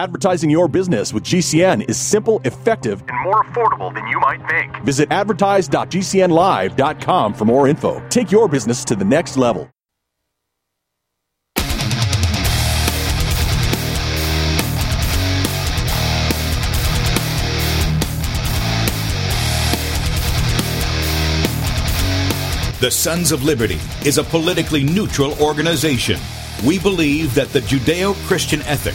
Advertising your business with GCN is simple, effective, and more affordable than you might think. Visit advertise.gcnlive.com for more info. Take your business to the next level. The Sons of Liberty is a politically neutral organization. We believe that the Judeo Christian ethic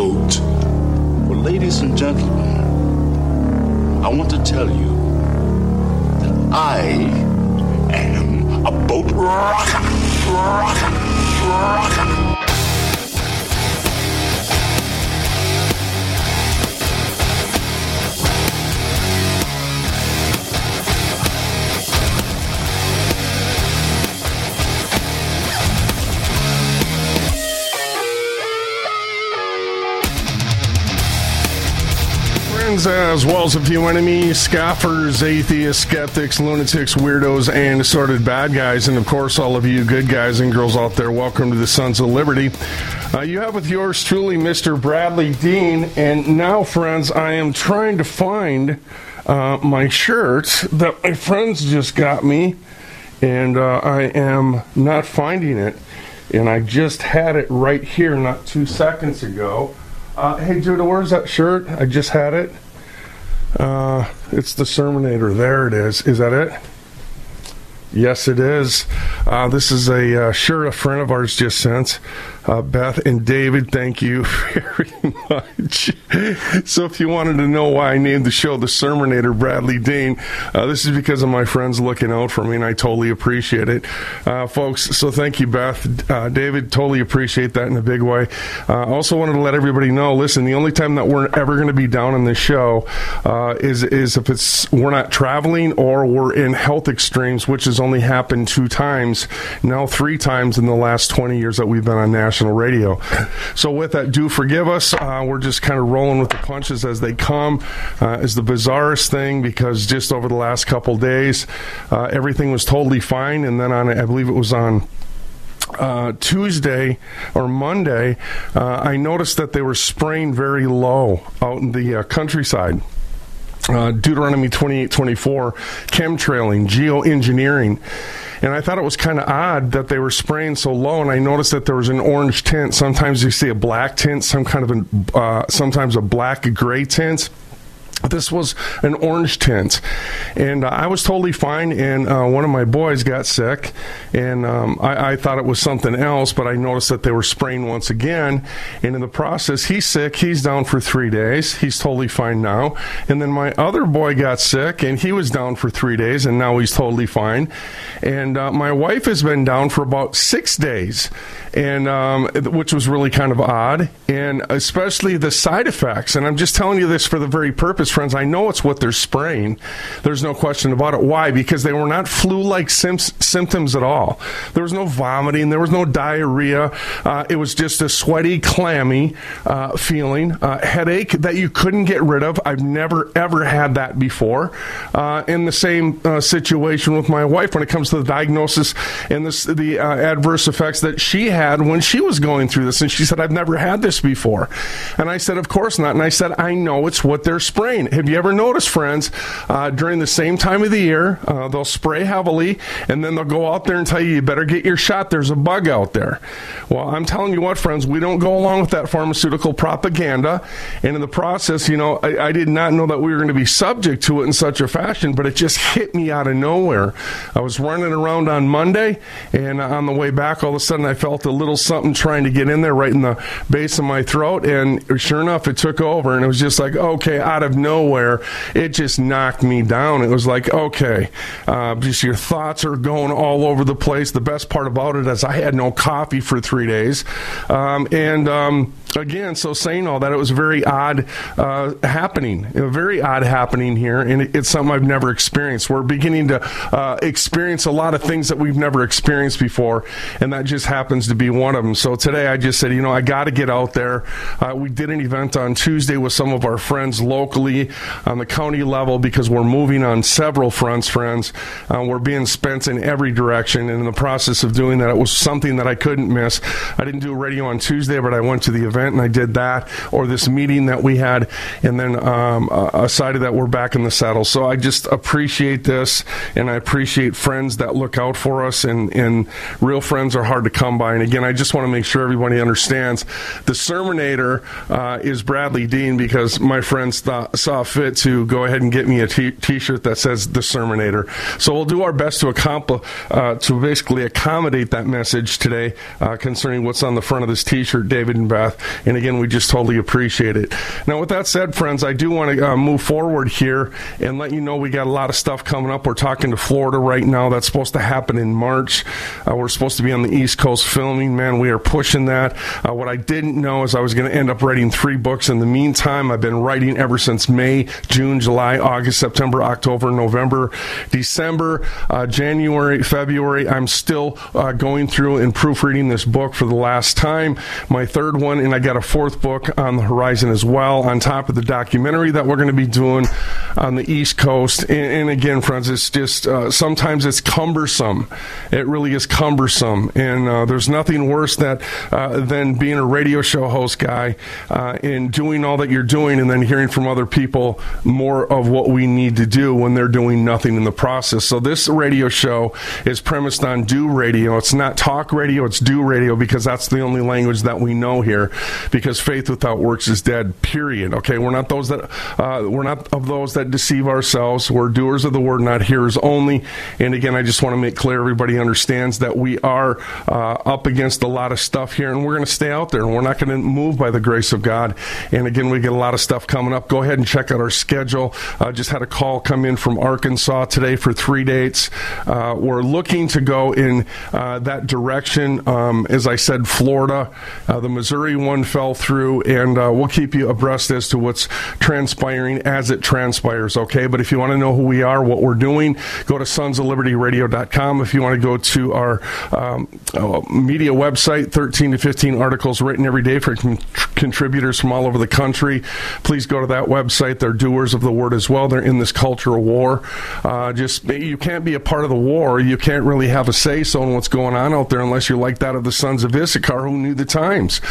Ladies and gentlemen, I want to tell you that I am a boat rocker. rocker, rocker. Friends, as well as a few enemies, scoffers, atheists, skeptics, lunatics, weirdos, and assorted bad guys. And of course, all of you good guys and girls out there, welcome to the Sons of Liberty. Uh, you have with yours truly Mr. Bradlee Dean. And now, friends, I am trying to find uh, my shirt that my friends just got me, and uh, I am not finding it. And I just had it right here not two seconds ago. Uh, hey, Judah, where's that shirt? I just had it. Uh, it's the Sermonator. There it is. Is that it? Yes, it is. Uh, this is a uh, shirt a friend of ours just sent. Uh, Beth and David, thank you very much. so, if you wanted to know why I named the show The Sermonator Bradlee Dean, uh, this is because of my friends looking out for me, and I totally appreciate it. Uh, folks, so thank you, Beth. Uh, David, totally appreciate that in a big way. I also wanted to let everybody know listen, the only time that we're ever going to be down on this show is, is if it's we're not traveling or we're in health extremes, which has only happened two times, now three times in the last 20 years that we've been on national national radio. So, with that, do forgive us. Uh, we're just kind of rolling with the punches as they come. Uh, is the bizarrest thing because just over the last couple days, uh, everything was totally fine, and then on I believe it was on. Uh, Tuesday or Monday, uh, I noticed that they were spraying very low out in the uh, countryside. Uh, Deuteronomy 28 24, chemtrailing, geoengineering. And I thought it was kind of odd that they were spraying so low. And I noticed that there was an orange tint. Sometimes you see a black tint, some kind of an, uh, sometimes a black gray tint this was an orange tint, and uh, I was totally fine. And uh, one of my boys got sick, and um, I, I, thought it was something else, but I noticed that they were spraying once again. And in the process, he's sick. He's down for three days. He's totally fine now. And then my other boy got sick, and he was down for three days, and now he's totally fine. And uh, my wife has been down for about six days, and um, which was really kind of odd, and especially the side effects. And I'm just telling you this for the very purpose friends, I know it's what they're spraying. There's no question about it. Why? Because they were not flu like sim- symptoms at all. There was no vomiting, there was no diarrhea. Uh, it was just a sweaty, clammy uh, feeling, uh, headache that you couldn't get rid of. I've never, ever had that before. Uh, in the same uh, situation with my wife when it comes to the diagnosis and this, the uh, adverse effects that she had when she was going through this. And she said, I've never had this before. And I said, Of course not. And I said, I know it's what they're spraying. Have you ever noticed, friends, uh, during the same time of the year, uh, they'll spray heavily and then they'll go out there and tell you, you better get your shot. There's a bug out there. Well, I'm telling you what, friends, we don't go along with that pharmaceutical propaganda. And in the process, you know, I, I did not know that we were going to be subject to it in such a fashion, but it just hit me out of nowhere. I was running around on Monday, and on the way back, all of a sudden I felt a little something trying to get in there right in the base of my throat. And sure enough, it took over, and it was just like, okay, out of nowhere nowhere, it just knocked me down. It was like, okay, uh, just your thoughts are going all over the place. The best part about it is I had no coffee for three days, um, and um, again, so saying all that, it was very odd uh, happening, a very odd happening here, and it's something I've never experienced. We're beginning to uh, experience a lot of things that we've never experienced before, and that just happens to be one of them. So today, I just said, you know, I got to get out there. Uh, we did an event on Tuesday with some of our friends locally on the county level because we're moving on several fronts, friends. Uh, we're being spent in every direction, and in the process of doing that, it was something that I couldn't miss. I didn't do radio on Tuesday, but I went to the event event and I did that, or this meeting that we had, and then um, aside of that, we're back in the saddle. So I just appreciate this, and I appreciate friends that look out for us, and, and real friends are hard to come by. And again, I just want to make sure everybody understands the Sermonator uh, is Bradlee Dean because my friends th- saw fit to go ahead and get me a t- t-shirt that says the Sermonator. So we'll do our best to accomplish uh, to basically accommodate that message today uh, concerning what's on the front of this t-shirt, David and Beth. And again, we just totally appreciate it. Now, with that said, friends, I do want to uh, move forward here and let you know we got a lot of stuff coming up. We're talking to Florida right now. That's supposed to happen in March. Uh, we're supposed to be on the East Coast filming. Man, we are pushing that. Uh, what I didn't know is I was going to end up writing three books. In the meantime, I've been writing ever since May, June, July, August, September, October, November, December, uh, January, February. I'm still uh, going through and proofreading this book for the last time. My third one, and I got a fourth book on the horizon as well, on top of the documentary that we're going to be doing on the East Coast. And, and again, friends, it's just uh, sometimes it's cumbersome. It really is cumbersome, and uh, there's nothing worse that uh, than being a radio show host guy uh, and doing all that you're doing, and then hearing from other people more of what we need to do when they're doing nothing in the process. So this radio show is premised on do radio. It's not talk radio. It's do radio because that's the only language that we know here because faith without works is dead. Period. Okay, we're not those that uh, we're not of those that deceive ourselves. We're doers of the word, not hearers only. And again, I just want to make clear everybody understands that we are uh, up against a lot of stuff here, and we're going to stay out there, and we're not going to move by the grace of God. And again, we get a lot of stuff coming up. Go ahead and check out our schedule. Uh, just had a call come in from Arkansas today for three dates. Uh, we're looking to go in uh, that direction. Um, as I said, Florida, uh, the Missouri one fell through, and uh, we'll keep you abreast as to what's transpiring as it transpires, okay? But if you want to know who we are, what we're doing, go to sonsoflibertyradio.com. If you want to go to our um, uh, media website, 13 to 15 articles written every day for con- contributors from all over the country, please go to that website. They're doers of the word as well. They're in this culture of war. Uh, just you can't be a part of the war. You can't really have a say so in what's going on out there unless you're like that of the sons of Issachar who knew the times.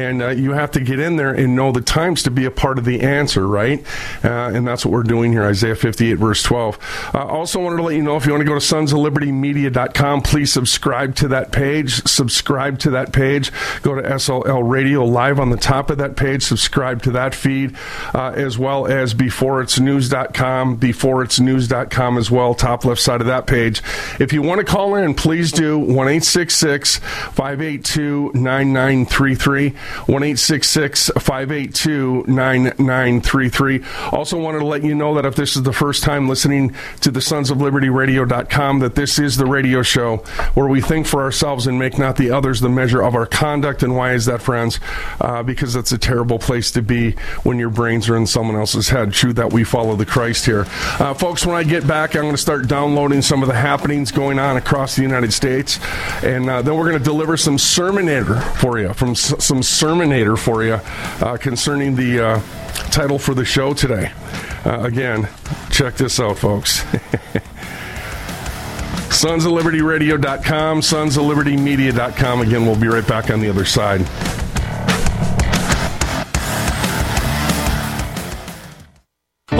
And uh, you have to get in there and know the times to be a part of the answer, right? Uh, and that's what we're doing here, Isaiah 58, verse 12. Uh, also, wanted to let you know if you want to go to sons of liberty media.com, please subscribe to that page. Subscribe to that page. Go to SLL Radio Live on the top of that page. Subscribe to that feed, uh, as well as beforeitsnews.com, beforeitsnews.com as well, top left side of that page. If you want to call in, please do 1 582 9933. 1 582 9933. Also, wanted to let you know that if this is the first time listening to the Sons of Liberty Radio.com, that this is the radio show where we think for ourselves and make not the others the measure of our conduct. And why is that, friends? Uh, because it's a terrible place to be when your brains are in someone else's head. True that we follow the Christ here. Uh, folks, when I get back, I'm going to start downloading some of the happenings going on across the United States. And uh, then we're going to deliver some sermonator for you from s- some sermon Terminator for you uh, concerning the uh, title for the show today. Uh, again, check this out, folks. Sons of Liberty Radio.com, Sons of Liberty Media.com. Again, we'll be right back on the other side.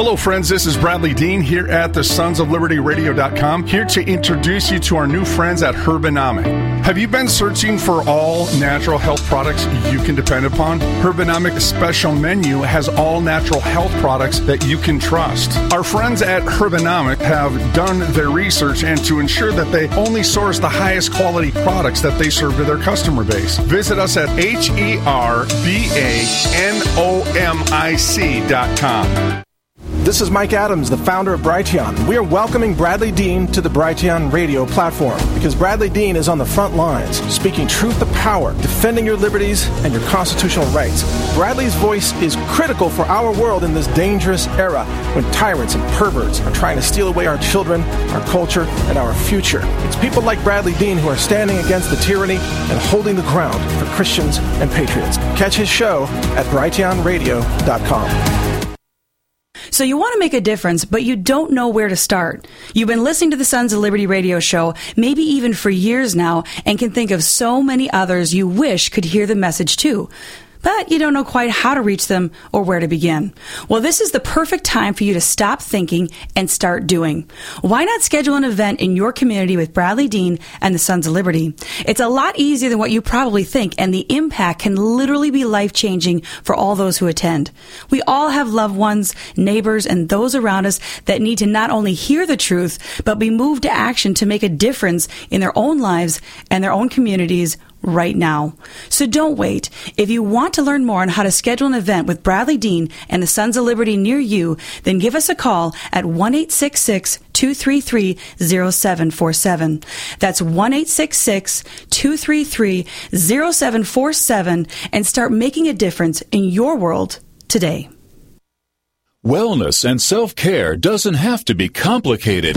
Hello, friends. This is Bradlee Dean here at the Sons of Liberty Radio.com, here to introduce you to our new friends at Herbanomic. Have you been searching for all natural health products you can depend upon? Herbanomic's special menu has all natural health products that you can trust. Our friends at Herbanomic have done their research and to ensure that they only source the highest quality products that they serve to their customer base. Visit us at H E R B A N O M I C dot com. This is Mike Adams, the founder of Brighteon. We are welcoming Bradlee Dean to the Brighteon radio platform because Bradlee Dean is on the front lines, speaking truth to power, defending your liberties and your constitutional rights. Bradlee's voice is critical for our world in this dangerous era when tyrants and perverts are trying to steal away our children, our culture, and our future. It's people like Bradlee Dean who are standing against the tyranny and holding the ground for Christians and patriots. Catch his show at brighteonradio.com. So you want to make a difference, but you don't know where to start. You've been listening to the Sons of Liberty radio show, maybe even for years now, and can think of so many others you wish could hear the message too but you don't know quite how to reach them or where to begin. Well, this is the perfect time for you to stop thinking and start doing. Why not schedule an event in your community with Bradlee Dean and the Sons of Liberty? It's a lot easier than what you probably think, and the impact can literally be life changing for all those who attend. We all have loved ones, neighbors, and those around us that need to not only hear the truth, but be moved to action to make a difference in their own lives and their own communities right now. So don't wait. If you want to learn more on how to schedule an event with Bradlee Dean and the Sons of Liberty near you, then give us a call at 1 233 0747. That's 1 233 0747 and start making a difference in your world today. Wellness and self care doesn't have to be complicated.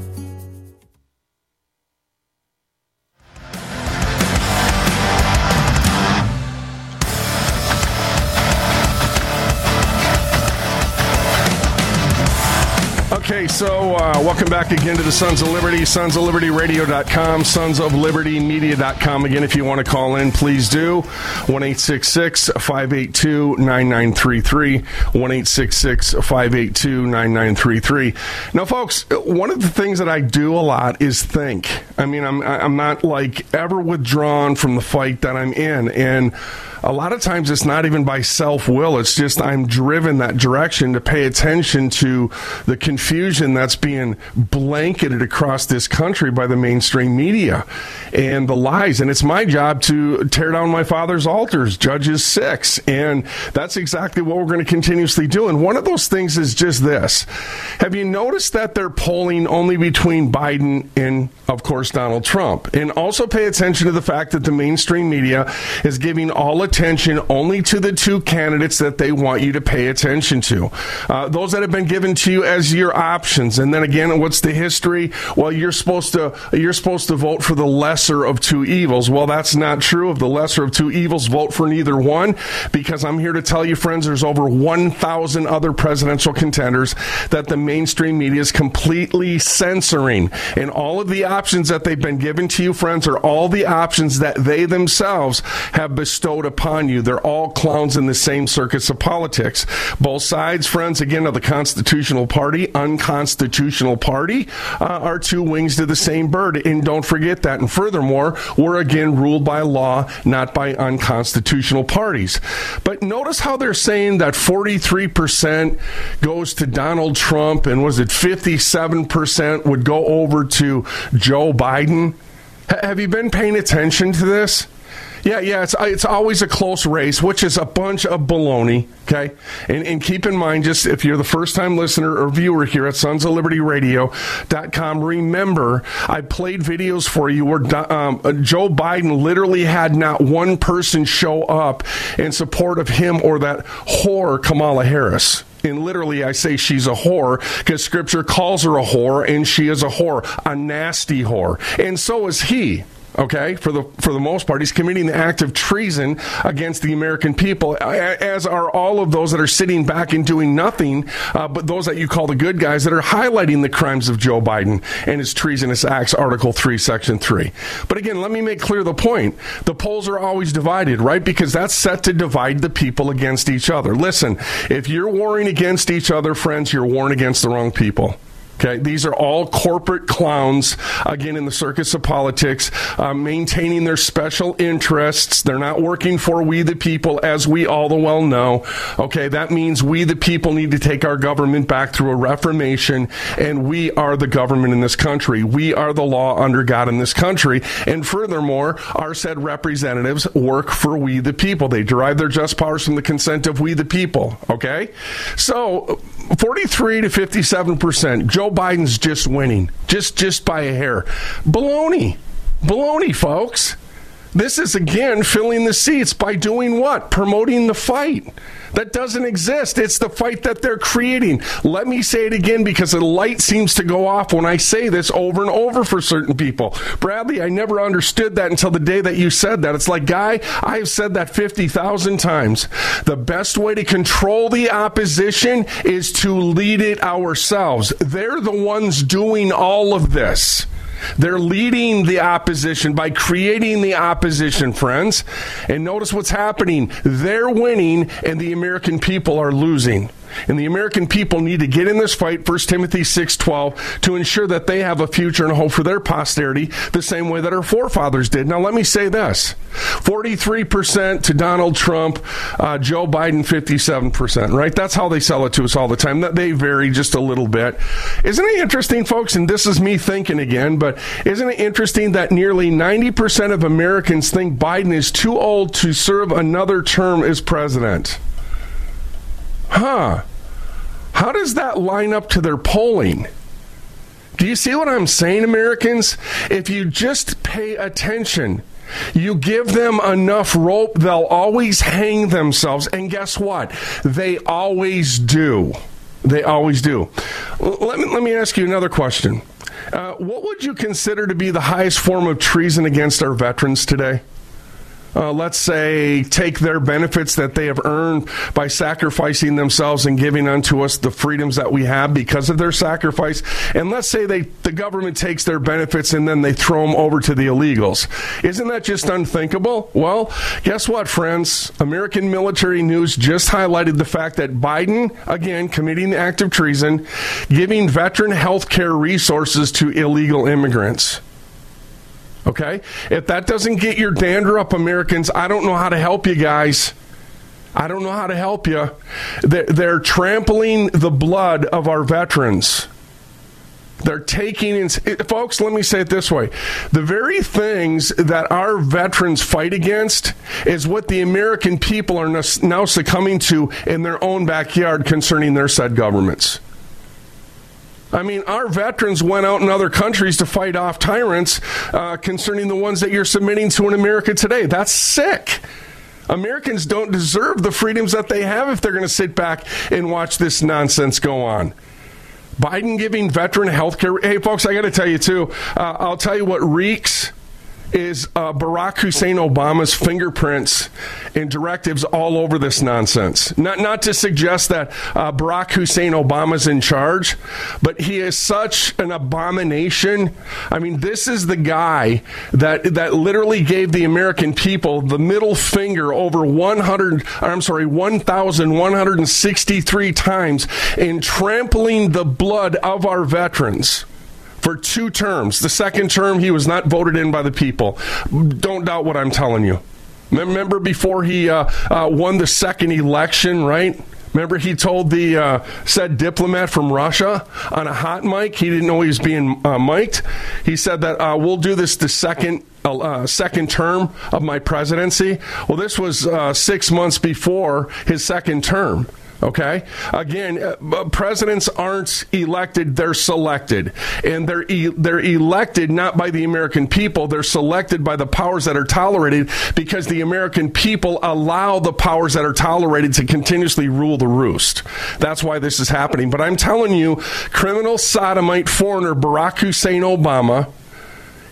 Uh, welcome back again to the Sons of Liberty, Sons of Liberty Radio.com, Sons of Liberty Media.com. Again, if you want to call in, please do. 1 582 9933. 1 582 9933. Now, folks, one of the things that I do a lot is think. I mean, I'm, I'm not like ever withdrawn from the fight that I'm in. And a lot of times it's not even by self will. It's just I'm driven that direction to pay attention to the confusion that's being blanketed across this country by the mainstream media and the lies. And it's my job to tear down my father's altars, Judges 6. And that's exactly what we're going to continuously do. And one of those things is just this Have you noticed that they're polling only between Biden and, of course, Donald Trump? And also pay attention to the fact that the mainstream media is giving all attention only to the two candidates that they want you to pay attention to. Uh, those that have been given to you as your options. And then again, what's the history? Well, you're supposed to you're supposed to vote for the lesser of two evils. Well, that's not true. Of the lesser of two evils, vote for neither one because I'm here to tell you, friends, there's over 1,000 other presidential contenders that the mainstream media is completely censoring. And all of the options that they've been given to you, friends, are all the options that they themselves have bestowed upon upon you. They're all clowns in the same circus of politics. Both sides, friends, again, of the constitutional party, unconstitutional party, uh, are two wings to the same bird. And don't forget that. And furthermore, we're again ruled by law, not by unconstitutional parties. But notice how they're saying that 43% goes to Donald Trump and was it 57% would go over to Joe Biden? Have you been paying attention to this? Yeah, yeah, it's it's always a close race, which is a bunch of baloney. Okay, and, and keep in mind, just if you're the first time listener or viewer here at Sons of Liberty Radio.com, remember I played videos for you where um, Joe Biden literally had not one person show up in support of him or that whore Kamala Harris. And literally, I say she's a whore because scripture calls her a whore, and she is a whore, a nasty whore. And so is he. Okay, for the for the most part, he's committing the act of treason against the American people, as are all of those that are sitting back and doing nothing, uh, but those that you call the good guys that are highlighting the crimes of Joe Biden and his treasonous acts, Article Three, Section Three. But again, let me make clear the point: the polls are always divided, right? Because that's set to divide the people against each other. Listen, if you're warring against each other, friends, you're warring against the wrong people. Okay, these are all corporate clowns, again, in the circus of politics, uh, maintaining their special interests. They're not working for we the people, as we all the well know. Okay, that means we the people need to take our government back through a reformation, and we are the government in this country. We are the law under God in this country. And furthermore, our said representatives work for we the people. They derive their just powers from the consent of we the people. Okay? So, 43 to 57 percent. Joe Biden's just winning, just just by a hair. Baloney, baloney, folks. This is again filling the seats by doing what? Promoting the fight. That doesn't exist. It's the fight that they're creating. Let me say it again because the light seems to go off when I say this over and over for certain people. Bradlee, I never understood that until the day that you said that. It's like, guy, I have said that 50,000 times. The best way to control the opposition is to lead it ourselves. They're the ones doing all of this. They're leading the opposition by creating the opposition, friends. And notice what's happening. They're winning, and the American people are losing. And the American people need to get in this fight, 1 Timothy 6.12, to ensure that they have a future and a hope for their posterity the same way that our forefathers did. Now, let me say this. 43% to Donald Trump, uh, Joe Biden 57%, right? That's how they sell it to us all the time. That They vary just a little bit. Isn't it interesting, folks? And this is me thinking again, but isn't it interesting that nearly 90% of Americans think Biden is too old to serve another term as president? Huh. How does that line up to their polling? Do you see what I'm saying, Americans? If you just pay attention, you give them enough rope, they'll always hang themselves. And guess what? They always do. They always do. Let me, let me ask you another question. Uh, what would you consider to be the highest form of treason against our veterans today? Uh, let's say, take their benefits that they have earned by sacrificing themselves and giving unto us the freedoms that we have because of their sacrifice. And let's say they, the government takes their benefits and then they throw them over to the illegals. Isn't that just unthinkable? Well, guess what, friends? American military news just highlighted the fact that Biden, again, committing the act of treason, giving veteran health care resources to illegal immigrants. Okay? If that doesn't get your dander up, Americans, I don't know how to help you guys. I don't know how to help you. They're, trampling the blood of our veterans. They're taking in, folks, let me say it this way. The very things that our veterans fight against is what the American people are now succumbing to in their own backyard concerning their said governments. I mean, our veterans went out in other countries to fight off tyrants uh, concerning the ones that you're submitting to in America today. That's sick. Americans don't deserve the freedoms that they have if they're going to sit back and watch this nonsense go on. Biden giving veteran health care. Hey, folks, I got to tell you, too, uh, I'll tell you what reeks is uh, Barack Hussein Obama's fingerprints and directives all over this nonsense. Not not to suggest that uh, Barack Hussein Obama's in charge, but he is such an abomination. I mean, this is the guy that that literally gave the American people the middle finger over 100. I'm sorry, 1,163 times in trampling the blood of our veterans for two terms. The second term, he was not voted in by the people. Don't doubt what I'm telling you. Remember before he uh, uh, won the second election, right? Remember, he told the uh, said diplomat from Russia on a hot mic. He didn't know he was being uh, mic'd. He said that uh, we'll do this the second uh, second term of my presidency. Well, this was uh, six months before his second term. Okay. Again, uh, presidents aren't elected; they're selected, and they're e- they're elected not by the American people. They're selected by the powers that are tolerated because the American people allow the powers that are tolerated to continuously rule the roost. That's why this is happening. But I'm telling you, criminal sodomite foreigner Barack Hussein Obama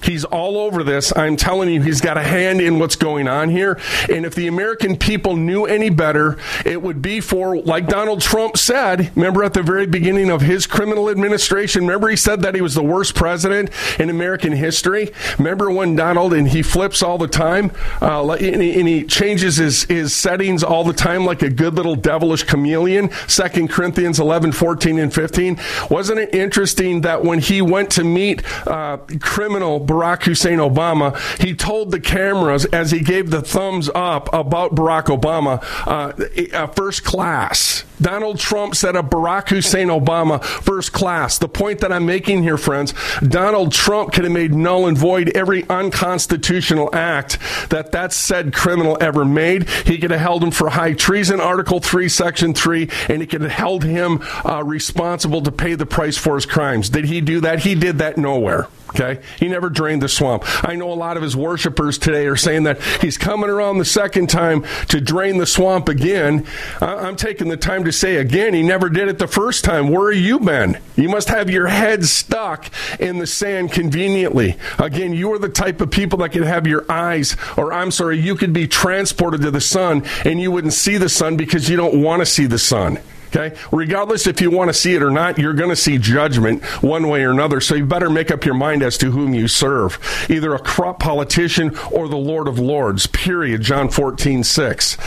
He's all over this. I'm telling you, he's got a hand in what's going on here. And if the American people knew any better, it would be for, like Donald Trump said, remember at the very beginning of his criminal administration, remember he said that he was the worst president in American history? Remember when Donald, and he flips all the time, uh, and, he, and he changes his, his settings all the time like a good little devilish chameleon? Second Corinthians 11, 14, and 15. Wasn't it interesting that when he went to meet uh, criminal Barack Hussein Obama, he told the cameras as he gave the thumbs up about Barack Obama, uh, first class. Donald Trump said of Barack Hussein Obama, first class. The point that I'm making here, friends, Donald Trump could have made null and void every unconstitutional act that that said criminal ever made. He could have held him for high treason, Article 3, Section 3, and he could have held him uh, responsible to pay the price for his crimes. Did he do that? He did that nowhere. Okay. He never drained the swamp. I know a lot of his worshipers today are saying that he's coming around the second time to drain the swamp again. I'm taking the time to say again, he never did it the first time. Where have you been? You must have your head stuck in the sand conveniently. Again, you are the type of people that could have your eyes, or I'm sorry, you could be transported to the sun and you wouldn't see the sun because you don't want to see the sun. Okay? Regardless if you want to see it or not, you're going to see judgment one way or another. So you better make up your mind as to whom you serve. Either a corrupt politician or the Lord of Lords, period. John 14, 6.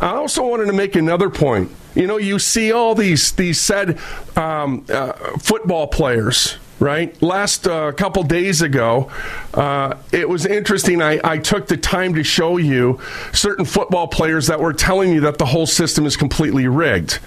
I also wanted to make another point. You know, you see all these, these said um, uh, football players right? Last uh, couple days ago, uh, it was interesting. I, I, took the time to show you certain football players that were telling you that the whole system is completely rigged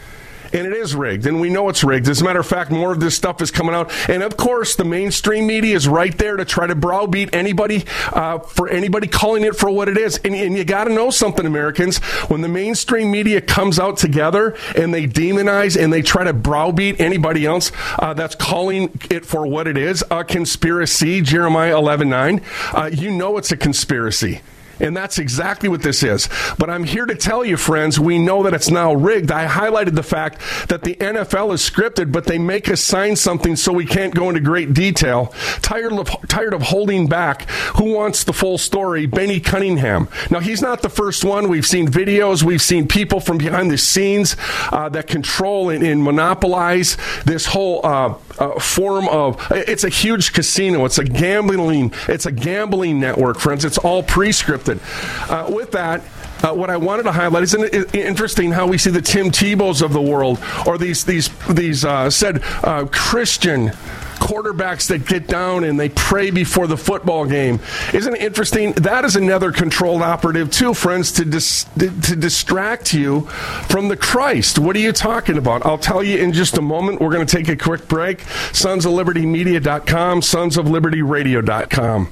and it is rigged, and we know it's rigged. As a matter of fact, more of this stuff is coming out, and of course, the mainstream media is right there to try to browbeat anybody uh, for anybody calling it for what it is. And, and you got to know something, Americans. When the mainstream media comes out together and they demonize and they try to browbeat anybody else uh, that's calling it for what it is, a conspiracy, Jeremiah 11 9, uh, you know it's a conspiracy. And that's exactly what this is. But I'm here to tell you, friends, we know that it's now rigged. I highlighted the fact that the NFL is scripted, but they make us sign something so we can't go into great detail. Tired of, tired of holding back. Who wants the full story? Benny Cunningham. Now, he's not the first one. We've seen videos, we've seen people from behind the scenes uh, that control and, and, monopolize this whole uh, uh, form of it's a huge casino. It's a gambling. It's a gambling network, friends. It's all pre-scripted. Uh, with that. Uh, what I wanted to highlight is interesting how we see the Tim Tebows of the world, or these these these uh, said uh, Christian quarterbacks that get down and they pray before the football game. Isn't it interesting? That is another controlled operative, too, friends, to, dis- to distract you from the Christ. What are you talking about? I'll tell you in just a moment. We're going to take a quick break. Sons of Liberty Media.com, Sons of Liberty Radio.com.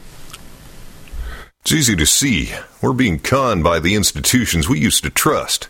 It's easy to see. We're being conned by the institutions we used to trust.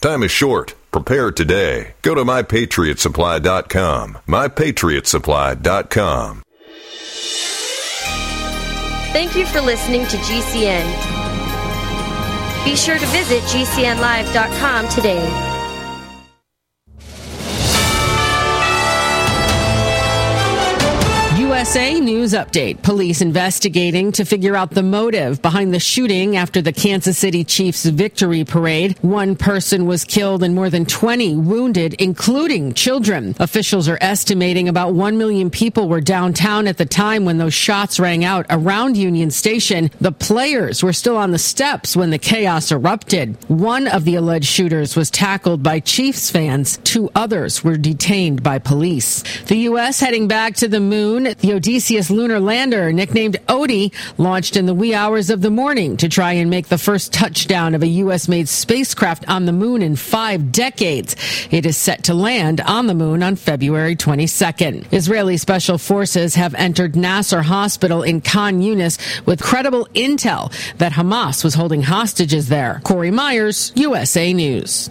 Time is short. Prepare today. Go to mypatriotsupply.com. Mypatriotsupply.com. Thank you for listening to GCN. Be sure to visit GCNlive.com today. USA News Update. Police investigating to figure out the motive behind the shooting after the Kansas City Chiefs victory parade. One person was killed and more than 20 wounded, including children. Officials are estimating about 1 million people were downtown at the time when those shots rang out around Union Station. The players were still on the steps when the chaos erupted. One of the alleged shooters was tackled by Chiefs fans. Two others were detained by police. The U.S. heading back to the moon. The Odysseus lunar lander, nicknamed Odie, launched in the wee hours of the morning to try and make the first touchdown of a U.S. made spacecraft on the moon in five decades. It is set to land on the moon on February 22nd. Israeli special forces have entered Nasser Hospital in Khan Yunis with credible intel that Hamas was holding hostages there. Corey Myers, USA News.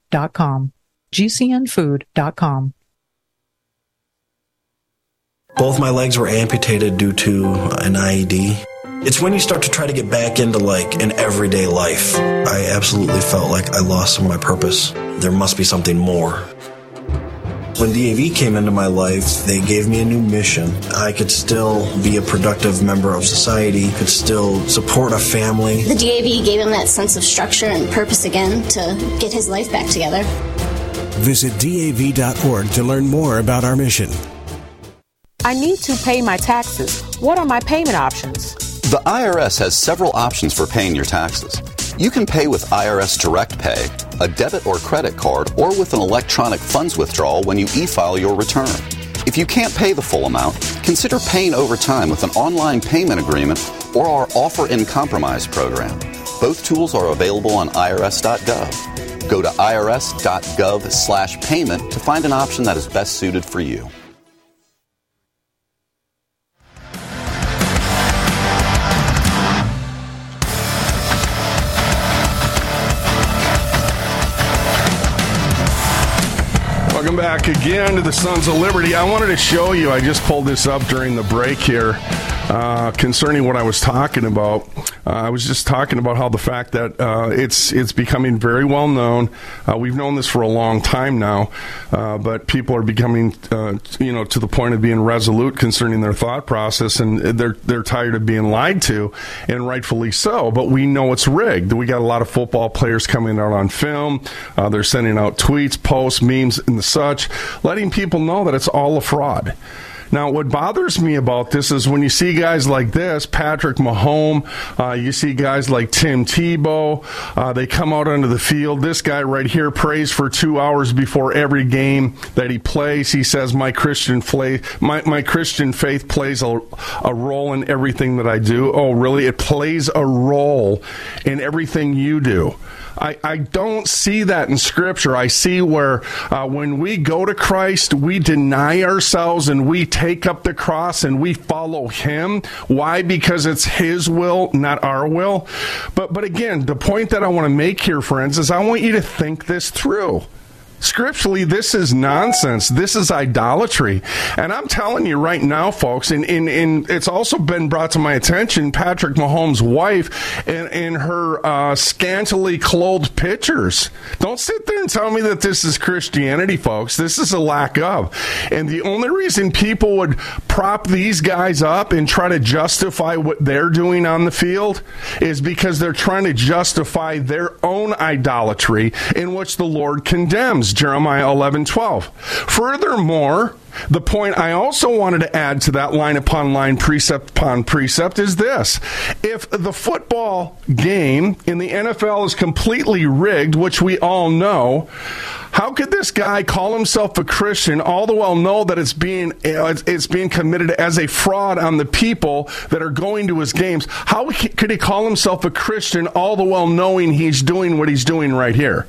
gcnfood.com. Both my legs were amputated due to an IED. It's when you start to try to get back into like an everyday life. I absolutely felt like I lost some of my purpose. There must be something more. When DAV came into my life, they gave me a new mission. I could still be a productive member of society, could still support a family. The DAV gave him that sense of structure and purpose again to get his life back together. Visit DAV.org to learn more about our mission. I need to pay my taxes. What are my payment options? The IRS has several options for paying your taxes. You can pay with IRS Direct Pay, a debit or credit card, or with an electronic funds withdrawal when you e file your return. If you can't pay the full amount, consider paying over time with an online payment agreement or our Offer in Compromise program. Both tools are available on irs.gov. Go to irs.gov slash payment to find an option that is best suited for you. Back again to the Sons of Liberty. I wanted to show you, I just pulled this up during the break here uh, concerning what I was talking about. Uh, I was just talking about how the fact that uh, it's it's becoming very well known. Uh, we've known this for a long time now, uh, but people are becoming, you know, to the point of being resolute concerning their thought process, and they're they're tired of being lied to, and rightfully so. But we know it's rigged. We got a lot of football players coming out on film. they're sending out tweets, posts, memes, and such, letting people know that it's all a fraud. Now, what bothers me about this is when you see guys like this, Patrick Mahomes, uh, you see guys like Tim Tebow, uh, they come out onto the field. This guy right here prays for two hours before every game that he plays. He says, "My Christian faith, my, my Christian faith plays a, a role in everything that I do." Oh, really? It plays a role in everything you do. I, I don't see that in Scripture. I see where uh, when we go to Christ, we deny ourselves and we take up the cross and we follow Him. Why? Because it's His will, not our will. But but again, the point that I want to make here, friends, is I want you to think this through. Scripturally, this is nonsense. This is idolatry. And I'm telling you right now, folks, and, and, and it's also been brought to my attention, Patrick Mahomes' wife and, her uh, scantily clothed pictures. Don't sit there and tell me that this is Christianity, folks. This is a lack of. And the only reason people would prop these guys up and try to justify what they're doing on the field is because they're trying to justify their own idolatry in which the Lord condemns. Jeremiah 11 12. Furthermore, the point I also wanted to add to that line upon line, precept upon precept is this. If the football game in the NFL is completely rigged, which we all know, how could this guy call himself a Christian, all the while know that it's being it's being committed as a fraud on the people that are going to his games? How could he call himself a Christian, all the while knowing he's doing what he's doing right here?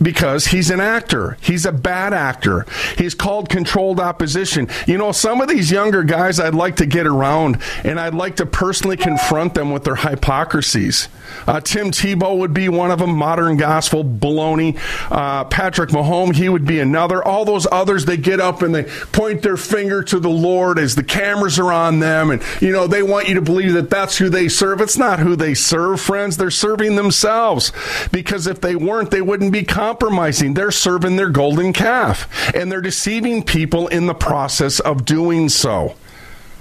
Because he's an actor. He's a bad actor. He's called controlled opposition. You know, some of these younger guys I'd like to get around and I'd like to personally confront them with their hypocrisies. Uh, Tim Tebow would be one of them, modern gospel baloney. Uh, Patrick Mahomes, he would be another. All those others, they get up and they point their finger to the Lord as the cameras are on them. And, you know, they want you to believe that that's who they serve. It's not who they serve, friends. They're serving themselves. Because if they weren't, they wouldn't be compromising. They're serving their golden calf. And they're deceiving people in the process of doing so.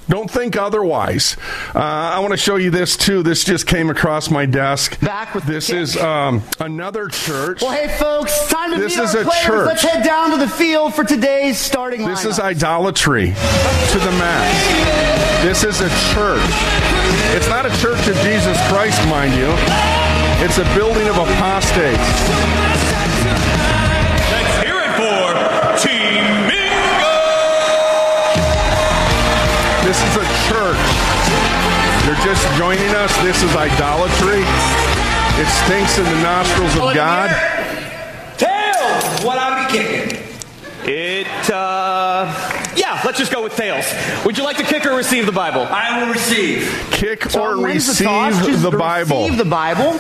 Don't think otherwise. Uh, I want to show you this too. This just came across my desk. Back with this is um, another church. Well, hey folks, time to this meet is our a players. church. Let's head down to the field for today's starting This is idolatry to the max. This is a church. It's not a church of Jesus Christ, mind you. It's a building of apostates. This is a church. You're just joining us. This is idolatry. It stinks in the nostrils of God. Tails! What I'll be kicking? It, uh, yeah, let's just go with tails. Would you like to kick or receive the Bible? I will receive. Kick So or wins the receive the Bible. Receive the Bible.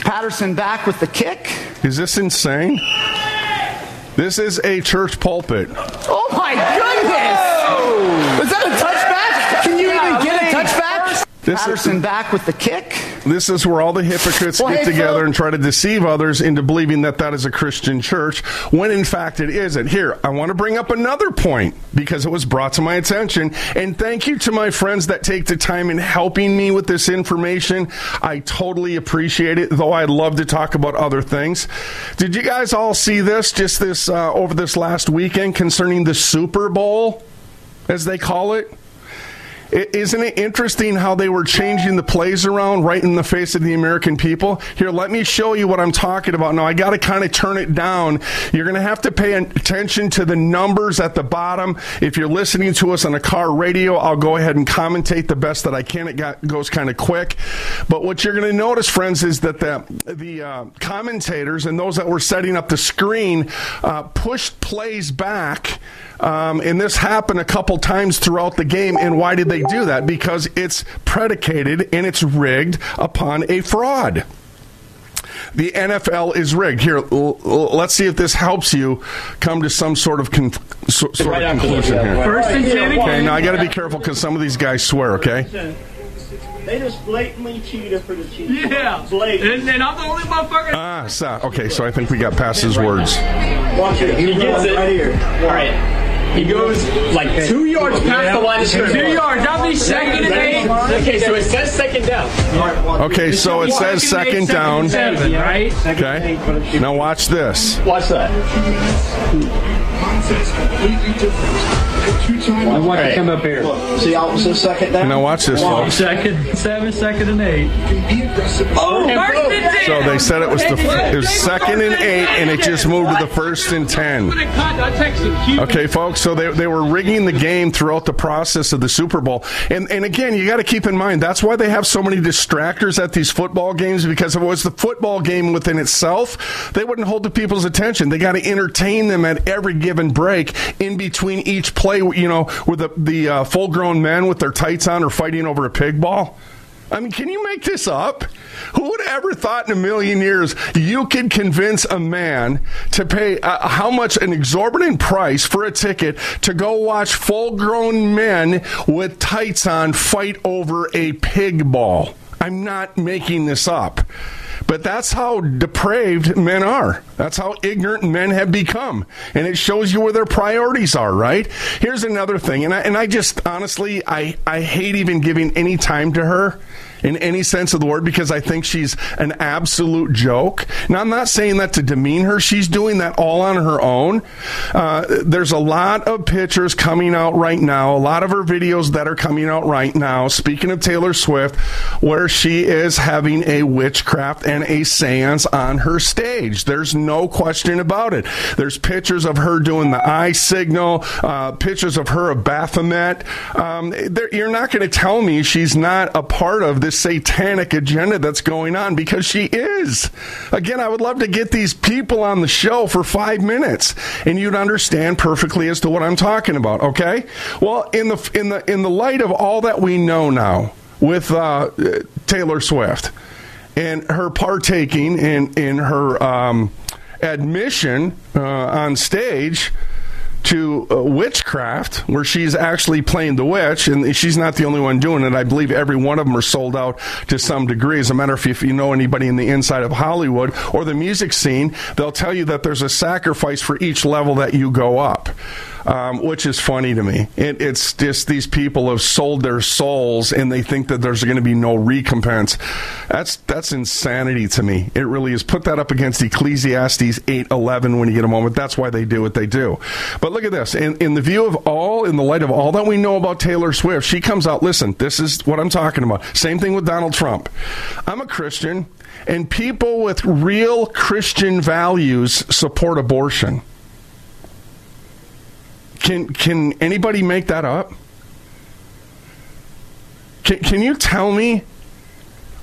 Patterson back with the kick. Is this insane? This is a church pulpit. Oh my goodness! Was that a touchback? Can you even get a touchback? This is- back with the kick. This is where all the hypocrites Well, get hey, together Phil- and try to deceive others into believing that that is a Christian church, when in fact it isn't. Here, I want to bring up another point because it was brought to my attention. And thank you to my friends that take the time in helping me with this information. I totally appreciate it, though I'd love to talk about other things. Did you guys all see this just this uh, over this last weekend concerning the Super Bowl, as they call it? I- Isn't it interesting how they were changing the plays around right in the face of the American people? Here, let me show you what I'm talking about. Now, I got to kind of turn it down. You're going to have to pay attention to the numbers at the bottom. If you're listening to us on a car radio, I'll go ahead and commentate the best that I can. It got, goes kind of quick. But what you're going to notice, friends, is that the, the uh, commentators and those that were setting up the screen uh, pushed plays back. Um, and this happened a couple times throughout the game. And why did they do that? Because it's predicated and it's rigged upon a fraud. The NFL is rigged. Here, l- l- let's see if this helps you come to some sort of con- so- sort Right of conclusion here. First and ten Okay, now I got to be careful because some of these guys swear. Okay. They just blatantly cheated for the Chiefs. Yeah, blatant. And, and I'm the only motherfucker. Ah, so, okay. So I think we got past his words. Watch it. He gets it right here. All right. He goes like two yards past the line of scrimmage. Two yards. That'll be second and eight. Okay, so it says second down. Okay, so it says second down. Seven, right? Okay. Now watch this. Watch that. I want to come up here. See I was says second down? Now watch this, folks. Second, seven, second, and eight. Oh, So they said it was the it was second and eight, and it just moved to the first and ten. Okay, folks. So they, they were rigging the game throughout the process of the Super Bowl, and and again, you got to keep in mind that's why they have so many distractors at these football games because if it was the football game within itself, they wouldn't hold the people's attention. They got to entertain them at every given break in between each play. You know, with the the uh, full grown men with their tights on are fighting over a pig ball. I mean, can you make this up? Who would ever thought in a million years you could convince a man to pay uh, how much an exorbitant price for a ticket to go watch full grown men with tights on fight over a pig ball? I'm not making this up. But that's how depraved men are. That's how ignorant men have become. And it shows you where their priorities are, right? Here's another thing. And I, and I just, honestly, I, I hate even giving any time to her. In any sense of the word because I think she's an absolute joke. Now, I'm not saying that to demean her. She's doing that all on her own. Uh, there's a lot of pictures coming out right now, a lot of her videos that are coming out right now. Speaking of Taylor Swift, where she is having a witchcraft and a seance on her stage. There's no question about it. There's pictures of her doing the eye signal, uh, pictures of her of Baphomet. Um, you're not going to tell me she's not a part of this satanic agenda that's going on because she is. Again, I would love to get these people on the show for five minutes and you'd understand perfectly as to what I'm talking about. Okay. Well, in the in the in the light of all that we know now with uh, Taylor Swift and her partaking in in her um, admission uh, on stage to uh, witchcraft, where she's actually playing the witch, and she's not the only one doing it. I believe every one of them are sold out to some degree. As a matter of fact, if you know anybody in the inside of Hollywood or the music scene, they'll tell you that there's a sacrifice for each level that you go up um, which is funny to me. It, it's just these people have sold their souls and they think that there's going to be no recompense. That's that's insanity to me. It really is. Put that up against Ecclesiastes eight eleven when you get a moment. That's why they do what they do. But look at this. In, in the view of all, in the light of all that we know about Taylor Swift, she comes out. Listen, this is what I'm talking about. Same thing with Donald Trump. I'm a Christian, and people with real Christian values support abortion. Can can anybody make that up? Can, can you tell me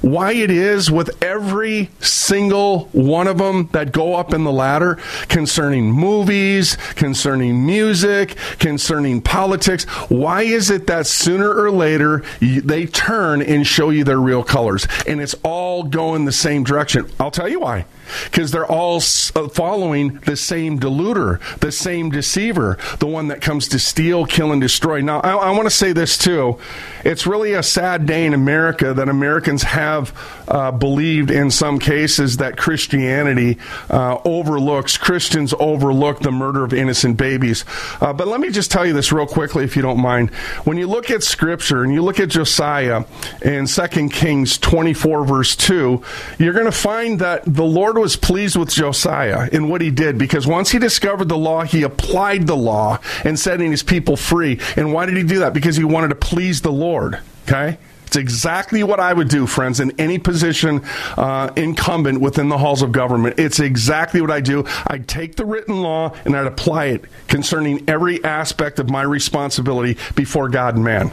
why it is with every single one of them that go up in the ladder concerning movies, concerning music, concerning politics. Why is it that sooner or later they turn and show you their real colors? And it's all going the same direction. I'll tell you why because they're all uh, following the same deluder, the same deceiver, the one that comes to steal, kill, and destroy. Now, I, I want to say this too. It's really a sad day in America that Americans have uh, believed in some cases that Christianity uh, overlooks, Christians overlook the murder of innocent babies. Uh, but let me just tell you this real quickly, if you don't mind. When you look at Scripture and you look at Josiah in 2 Kings 24, verse 2, you're going to find that the Lord was pleased with Josiah in what he did because once he discovered the law, he applied the law and setting his people free. And why did he do that? Because he wanted to please the Lord. Okay? It's exactly what I would do, friends, in any position uh, incumbent within the halls of government. It's exactly what I do. I'd take the written law and I'd apply it concerning every aspect of my responsibility before God and man.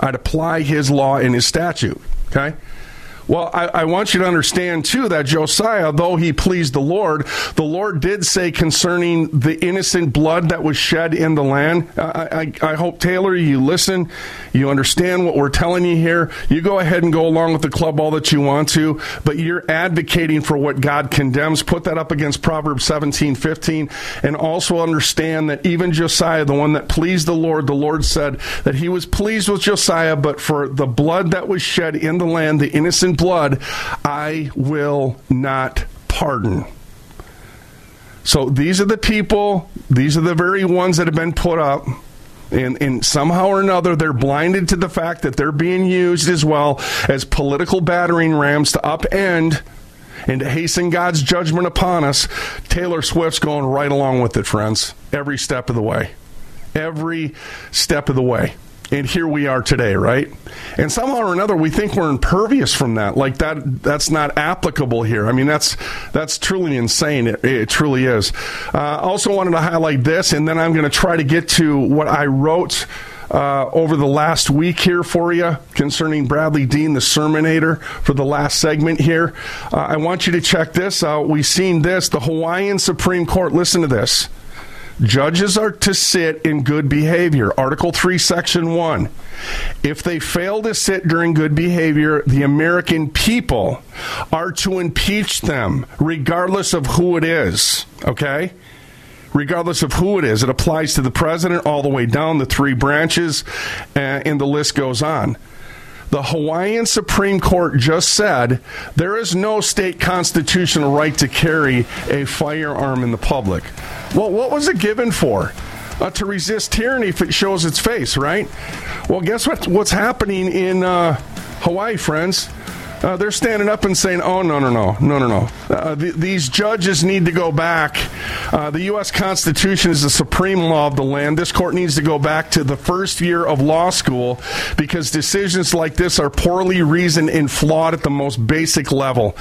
I'd apply his law and his statute. Okay? Well, I, I, want you to understand too that Josiah, though he pleased the Lord, the Lord did say concerning the innocent blood that was shed in the land. I, I, I, hope Taylor, you listen, you understand what we're telling you here. You go ahead and go along with the club all that you want to, but you're advocating for what God condemns. Put that up against Proverbs 17, 15, and also understand that even Josiah, the one that pleased the Lord, the Lord said that he was pleased with Josiah, but for the blood that was shed in the land, the innocent blood, I will not pardon. So these are the people, these are the very ones that have been put up. And, and, somehow or another, they're blinded to the fact that they're being used as well as political battering rams to upend and to hasten God's judgment upon us. Taylor Swift's going right along with it, friends, every step of the way. Every step of the way and here we are today, right? And somehow or another, we think we're impervious from that. Like that, that's not applicable here. I mean, that's that's truly insane. It, it truly is. Uh, also wanted to highlight this, and then I'm going to try to get to what I wrote. Uh, over the last week here for you concerning Bradlee Dean, the Sermonator, for the last segment here. Uh, I want you to check this out. We've seen this. The Hawaiian Supreme Court, listen to this. Judges are to sit in good behavior. Article 3, Section 1. If they fail to sit during good behavior, the American people are to impeach them, regardless of who it is. Okay? Regardless of who it is. It applies to the president all the way down the three branches, and the list goes on. The Hawaiian Supreme Court just said there is no state constitutional right to carry a firearm in the public. Well, what was it given for? Uh, to resist tyranny if it shows its face, right? Well, guess what? What's happening in uh, Hawaii, friends. Uh, they're standing up and saying, "Oh no, no, no, no, no, no! Uh, th- these judges need to go back. Uh, the U.S. Constitution is the supreme law of the land. This court needs to go back to the first year of law school because decisions like this are poorly reasoned and flawed at the most basic level."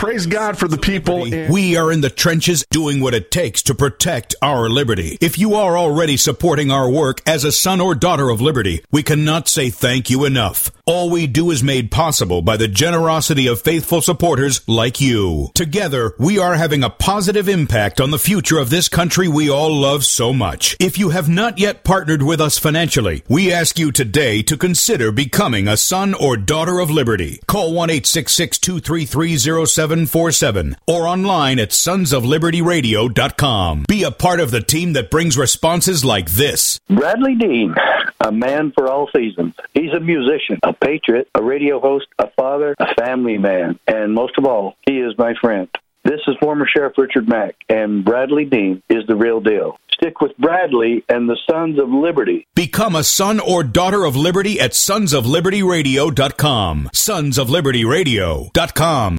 Praise God for the people. We are in the trenches doing what it takes to protect our liberty. If you are already supporting our work as a son or daughter of liberty, we cannot say thank you enough. All we do is made possible by the generosity of faithful supporters like you. Together, we are having a positive impact on the future of this country we all love so much. If you have not yet partnered with us financially, we ask you today to consider becoming a son or daughter of liberty. Call 1 866 233 0747 or online at sonsoflibertyradio.com. Be a part of the team that brings responses like this. Bradlee Dean, a man for all seasons. He's a musician, a patriot, a radio host, a father, a family man, and most of all, he is my friend. This is former Sheriff Richard Mack, and Bradlee Dean is the real deal. Stick with Bradlee and the Sons of Liberty. Become a son or daughter of liberty at sonsoflibertyradio.com. Sonsoflibertyradio.com.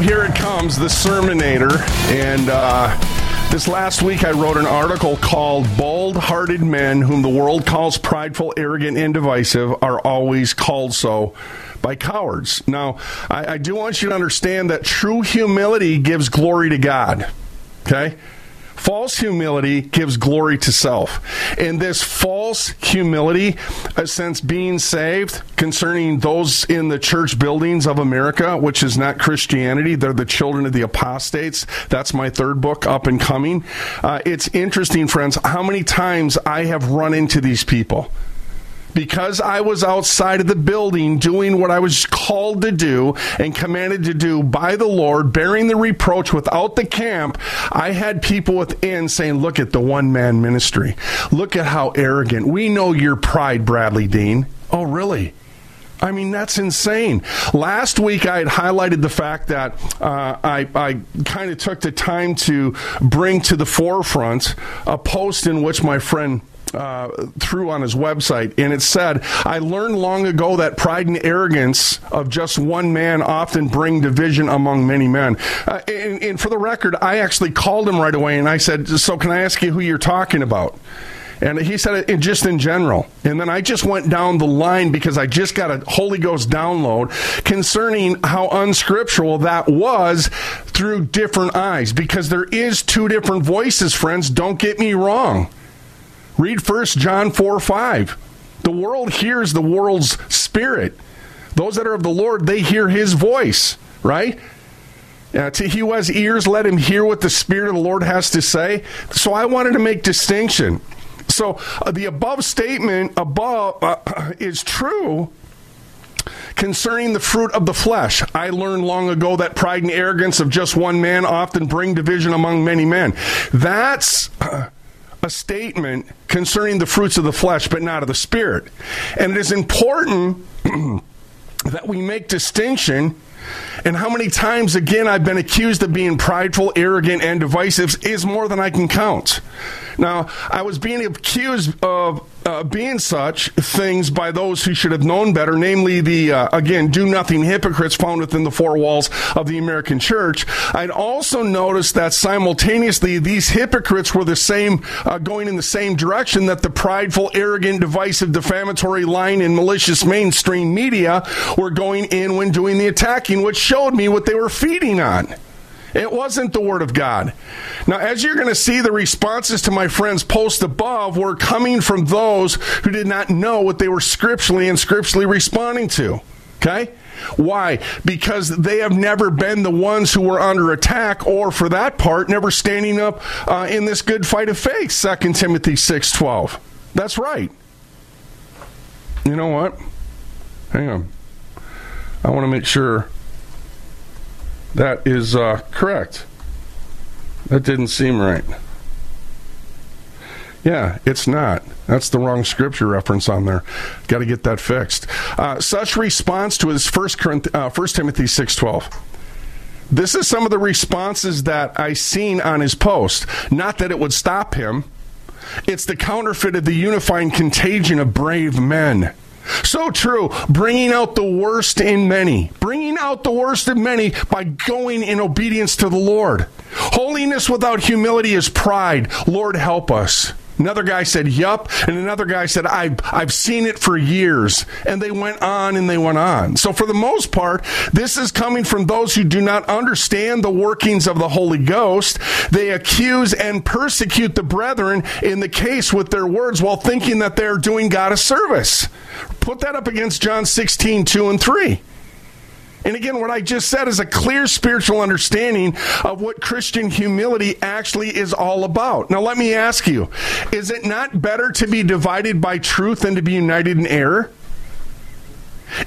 Here it comes, the Sermonator. And uh, this last week I wrote an article called Bold Hearted Men, whom the world calls prideful, arrogant, and divisive, are always called so by cowards. Now, I, I do want you to understand that true humility gives glory to God. Okay? False humility gives glory to self. And this false humility, a sense being saved concerning those in the church buildings of America, which is not Christianity, they're the children of the apostates. That's my third book, Up and Coming. Uh, it's interesting, friends, how many times I have run into these people because I was outside of the building doing what I was called to do and commanded to do by the Lord, bearing the reproach without the camp, I had people within saying, Look at the one man ministry. Look at how arrogant. We know your pride, Bradlee Dean. Oh, really? I mean, that's insane. Last week, I had highlighted the fact that uh, I, I kind of took the time to bring to the forefront a post in which my friend uh, through on his website, and it said, I learned long ago that pride and arrogance of just one man often bring division among many men. Uh, and, and for the record, I actually called him right away and I said, So, can I ask you who you're talking about? And he said it just in general. And then I just went down the line because I just got a Holy Ghost download concerning how unscriptural that was through different eyes. Because there is two different voices, friends. Don't get me wrong. Read First John 4 5. The world hears the world's spirit. Those that are of the Lord, they hear his voice, right? Uh, to he who has ears, let him hear what the Spirit of the Lord has to say. So I wanted to make distinction. So uh, the above statement above uh, is true concerning the fruit of the flesh. I learned long ago that pride and arrogance of just one man often bring division among many men. That's a statement concerning the fruits of the flesh, but not of the spirit. And it is important that we make distinction and how many times again I've been accused of being prideful, arrogant, and divisive is more than I can count. Now, I was being accused of uh, being such things by those who should have known better, namely the, uh, again, do nothing hypocrites found within the four walls of the American church. I'd also noticed that simultaneously these hypocrites were the same, uh, going in the same direction that the prideful, arrogant, divisive, defamatory, lying, and malicious mainstream media were going in when doing the attacking, which showed me what they were feeding on. It wasn't the Word of God. Now, as you're going to see, the responses to my friend's post above were coming from those who did not know what they were scripturally and scripturally responding to. Okay? Why? Because they have never been the ones who were under attack, or for that part, never standing up uh, in this good fight of faith. 2 Timothy six twelve. That's right. You know what? Hang on. I want to make sure that is uh, correct. That didn't seem right. Yeah, it's not. That's the wrong scripture reference on there. Got to get that fixed. Uh, such response to his first uh, First Timothy six twelve. This is some of the responses that I seen on his post. Not that it would stop him. It's the counterfeit of the unifying contagion of brave men. So true. Bringing out the worst in many. Bringing out the worst in many by going in obedience to the Lord. Holiness without humility is pride. Lord, help us. Another guy said, Yup. And another guy said, I've, I've seen it for years. And they went on and they went on. So, for the most part, this is coming from those who do not understand the workings of the Holy Ghost. They accuse and persecute the brethren in the case with their words while thinking that they're doing God a service. Put that up against John 16, 2 and 3. And again, what I just said is a clear spiritual understanding of what Christian humility actually is all about. Now, let me ask you is it not better to be divided by truth than to be united in error?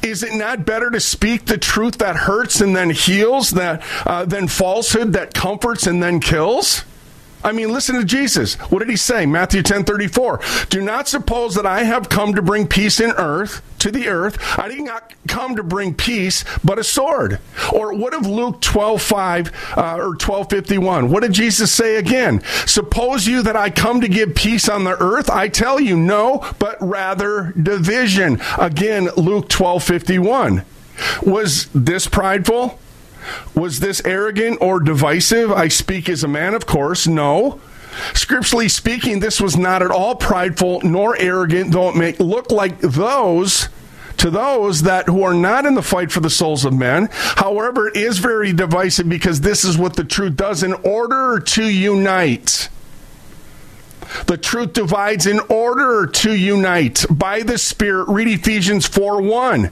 Is it not better to speak the truth that hurts and then heals that, uh, than falsehood that comforts and then kills? I mean, listen to Jesus. What did he say? Matthew 10 34. Do not suppose that I have come to bring peace in earth, to the earth. I did not come to bring peace, but a sword. Or what of Luke 12 5 uh, or 12 51? What did Jesus say again? Suppose you that I come to give peace on the earth? I tell you, no, but rather division. Again, Luke 12 51. Was this prideful? Was this arrogant or divisive? I speak as a man, of course. No. Scripturally speaking, this was not at all prideful nor arrogant, though it may look like those to those that who are not in the fight for the souls of men. However, it is very divisive because this is what the truth does in order to unite. The truth divides in order to unite by the Spirit. Read Ephesians 4 1.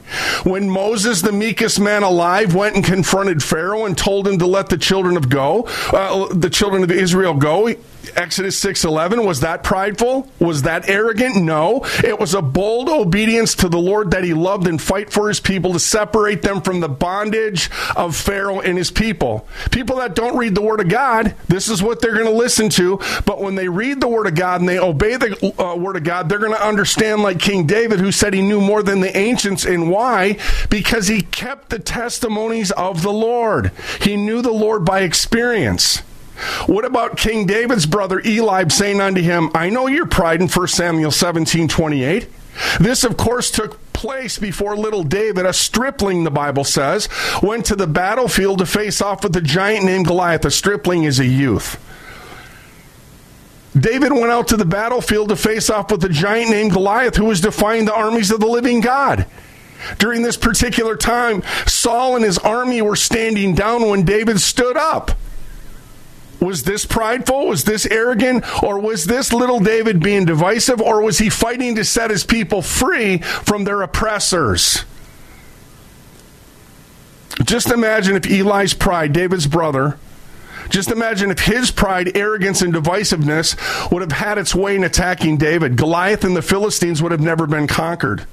When Moses, the meekest man alive, went and confronted Pharaoh and told him to let the children of go, uh, the children of Israel go, Exodus 6:11 was that prideful? Was that arrogant? No. It was a bold obedience to the Lord that he loved and fight for his people to separate them from the bondage of Pharaoh and his people. People that don't read the word of God, this is what they're going to listen to, but when they read the word of God and they obey the uh, word of God, they're going to understand like King David who said he knew more than the ancients and why? Because he kept the testimonies of the Lord. He knew the Lord by experience. What about King David's brother Eliab saying unto him, I know your pride in 1 Samuel 17 28? This, of course, took place before little David, a stripling, the Bible says, went to the battlefield to face off with a giant named Goliath. A stripling is a youth. David went out to the battlefield to face off with a giant named Goliath who was defying the armies of the living God. During this particular time, Saul and his army were standing down when David stood up. Was this prideful? Was this arrogant? Or was this little David being divisive? Or was he fighting to set his people free from their oppressors? Just imagine if Eli's pride, David's brother, just imagine if his pride, arrogance, and divisiveness would have had its way in attacking David. Goliath and the Philistines would have never been conquered.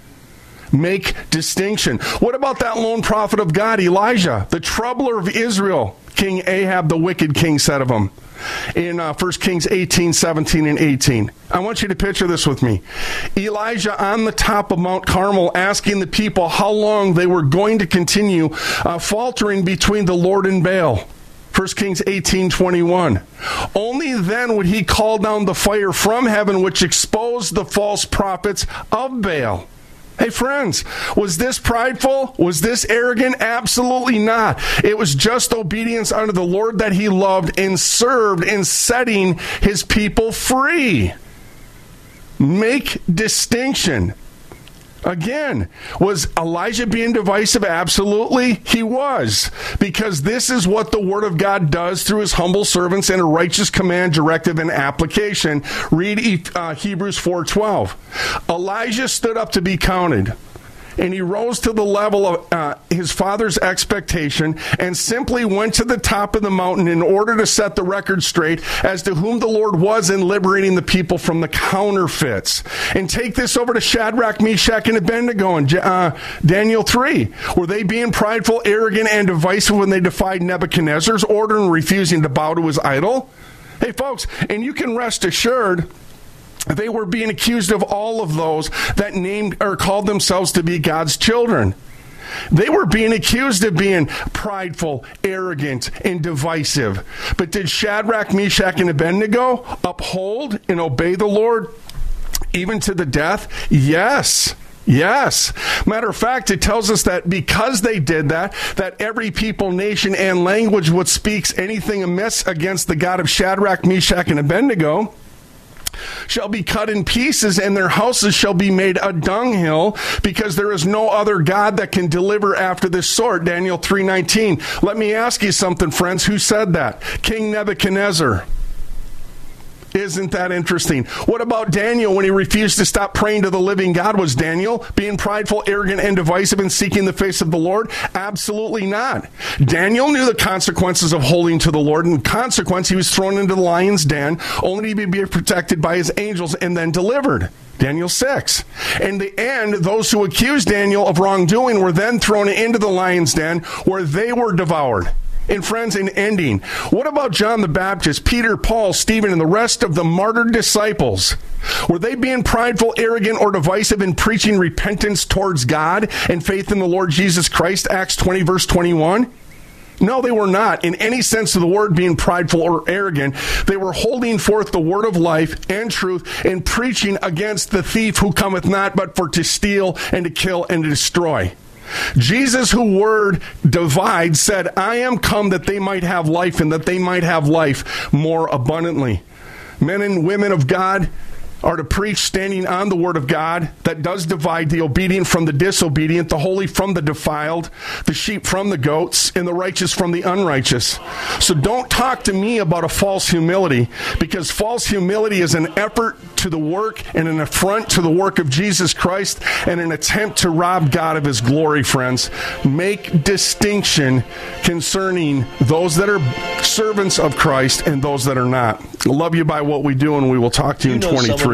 Make distinction. What about that lone prophet of God, Elijah, the troubler of Israel? King Ahab, the wicked king, said of him in uh, 1 Kings 18, 17, and 18. I want you to picture this with me. Elijah on the top of Mount Carmel asking the people how long they were going to continue uh, faltering between the Lord and Baal. 1 Kings 18 21. Only then would he call down the fire from heaven, which exposed the false prophets of Baal. Hey, friends, was this prideful? Was this arrogant? Absolutely not. It was just obedience unto the Lord that he loved and served in setting his people free. Make distinction. Again, was Elijah being divisive? Absolutely, he was. Because this is what the Word of God does through his humble servants and a righteous command, directive, and application. Read uh, Hebrews 4.12. Elijah stood up to be counted and he rose to the level of uh, his father's expectation and simply went to the top of the mountain in order to set the record straight as to whom the Lord was in liberating the people from the counterfeits. And take this over to Shadrach, Meshach, and Abednego in uh, Daniel 3. Were they being prideful, arrogant, and divisive when they defied Nebuchadnezzar's order and refusing to bow to his idol? Hey, folks, and you can rest assured they were being accused of all of those that named or called themselves to be God's children. They were being accused of being prideful, arrogant, and divisive. But did Shadrach, Meshach, and Abednego uphold and obey the Lord even to the death? Yes. Yes. Matter of fact, it tells us that because they did that, that every people, nation, and language which speaks anything amiss against the God of Shadrach, Meshach, and Abednego shall be cut in pieces and their houses shall be made a dunghill because there is no other god that can deliver after this sort daniel 3.19 let me ask you something friends. Who said that? King nebuchadnezzar isn't that interesting? What about Daniel when he refused to stop praying to the living God? Was Daniel being prideful, arrogant, and divisive and seeking the face of the Lord? Absolutely not. Daniel knew the consequences of holding to the Lord, and consequence, he was thrown into the lion's den, only to be protected by his angels and then delivered. Daniel 6. In the end, those who accused Daniel of wrongdoing were then thrown into the lion's den where they were devoured. And friends, in ending, what about John the Baptist, Peter, Paul, Stephen, and the rest of the martyred disciples? Were they being prideful, arrogant, or divisive in preaching repentance towards God and faith in the Lord Jesus Christ? Acts 20, verse 21. No, they were not, in any sense of the word, being prideful or arrogant. They were holding forth the word of life and truth and preaching against the thief who cometh not but for to steal and to kill and to destroy. Jesus, who word divides, said, I am come that they might have life and that they might have life more abundantly. Men and women of God, are to preach standing on the word of God that does divide the obedient from the disobedient, the holy from the defiled, the sheep from the goats, and the righteous from the unrighteous. So don't talk to me about a false humility because false humility is an effort to the work and an affront to the work of Jesus Christ and an attempt to rob God of his glory, friends. Make distinction concerning those that are servants of Christ and those that are not. Love you by what we do, and we will talk to you, you in 23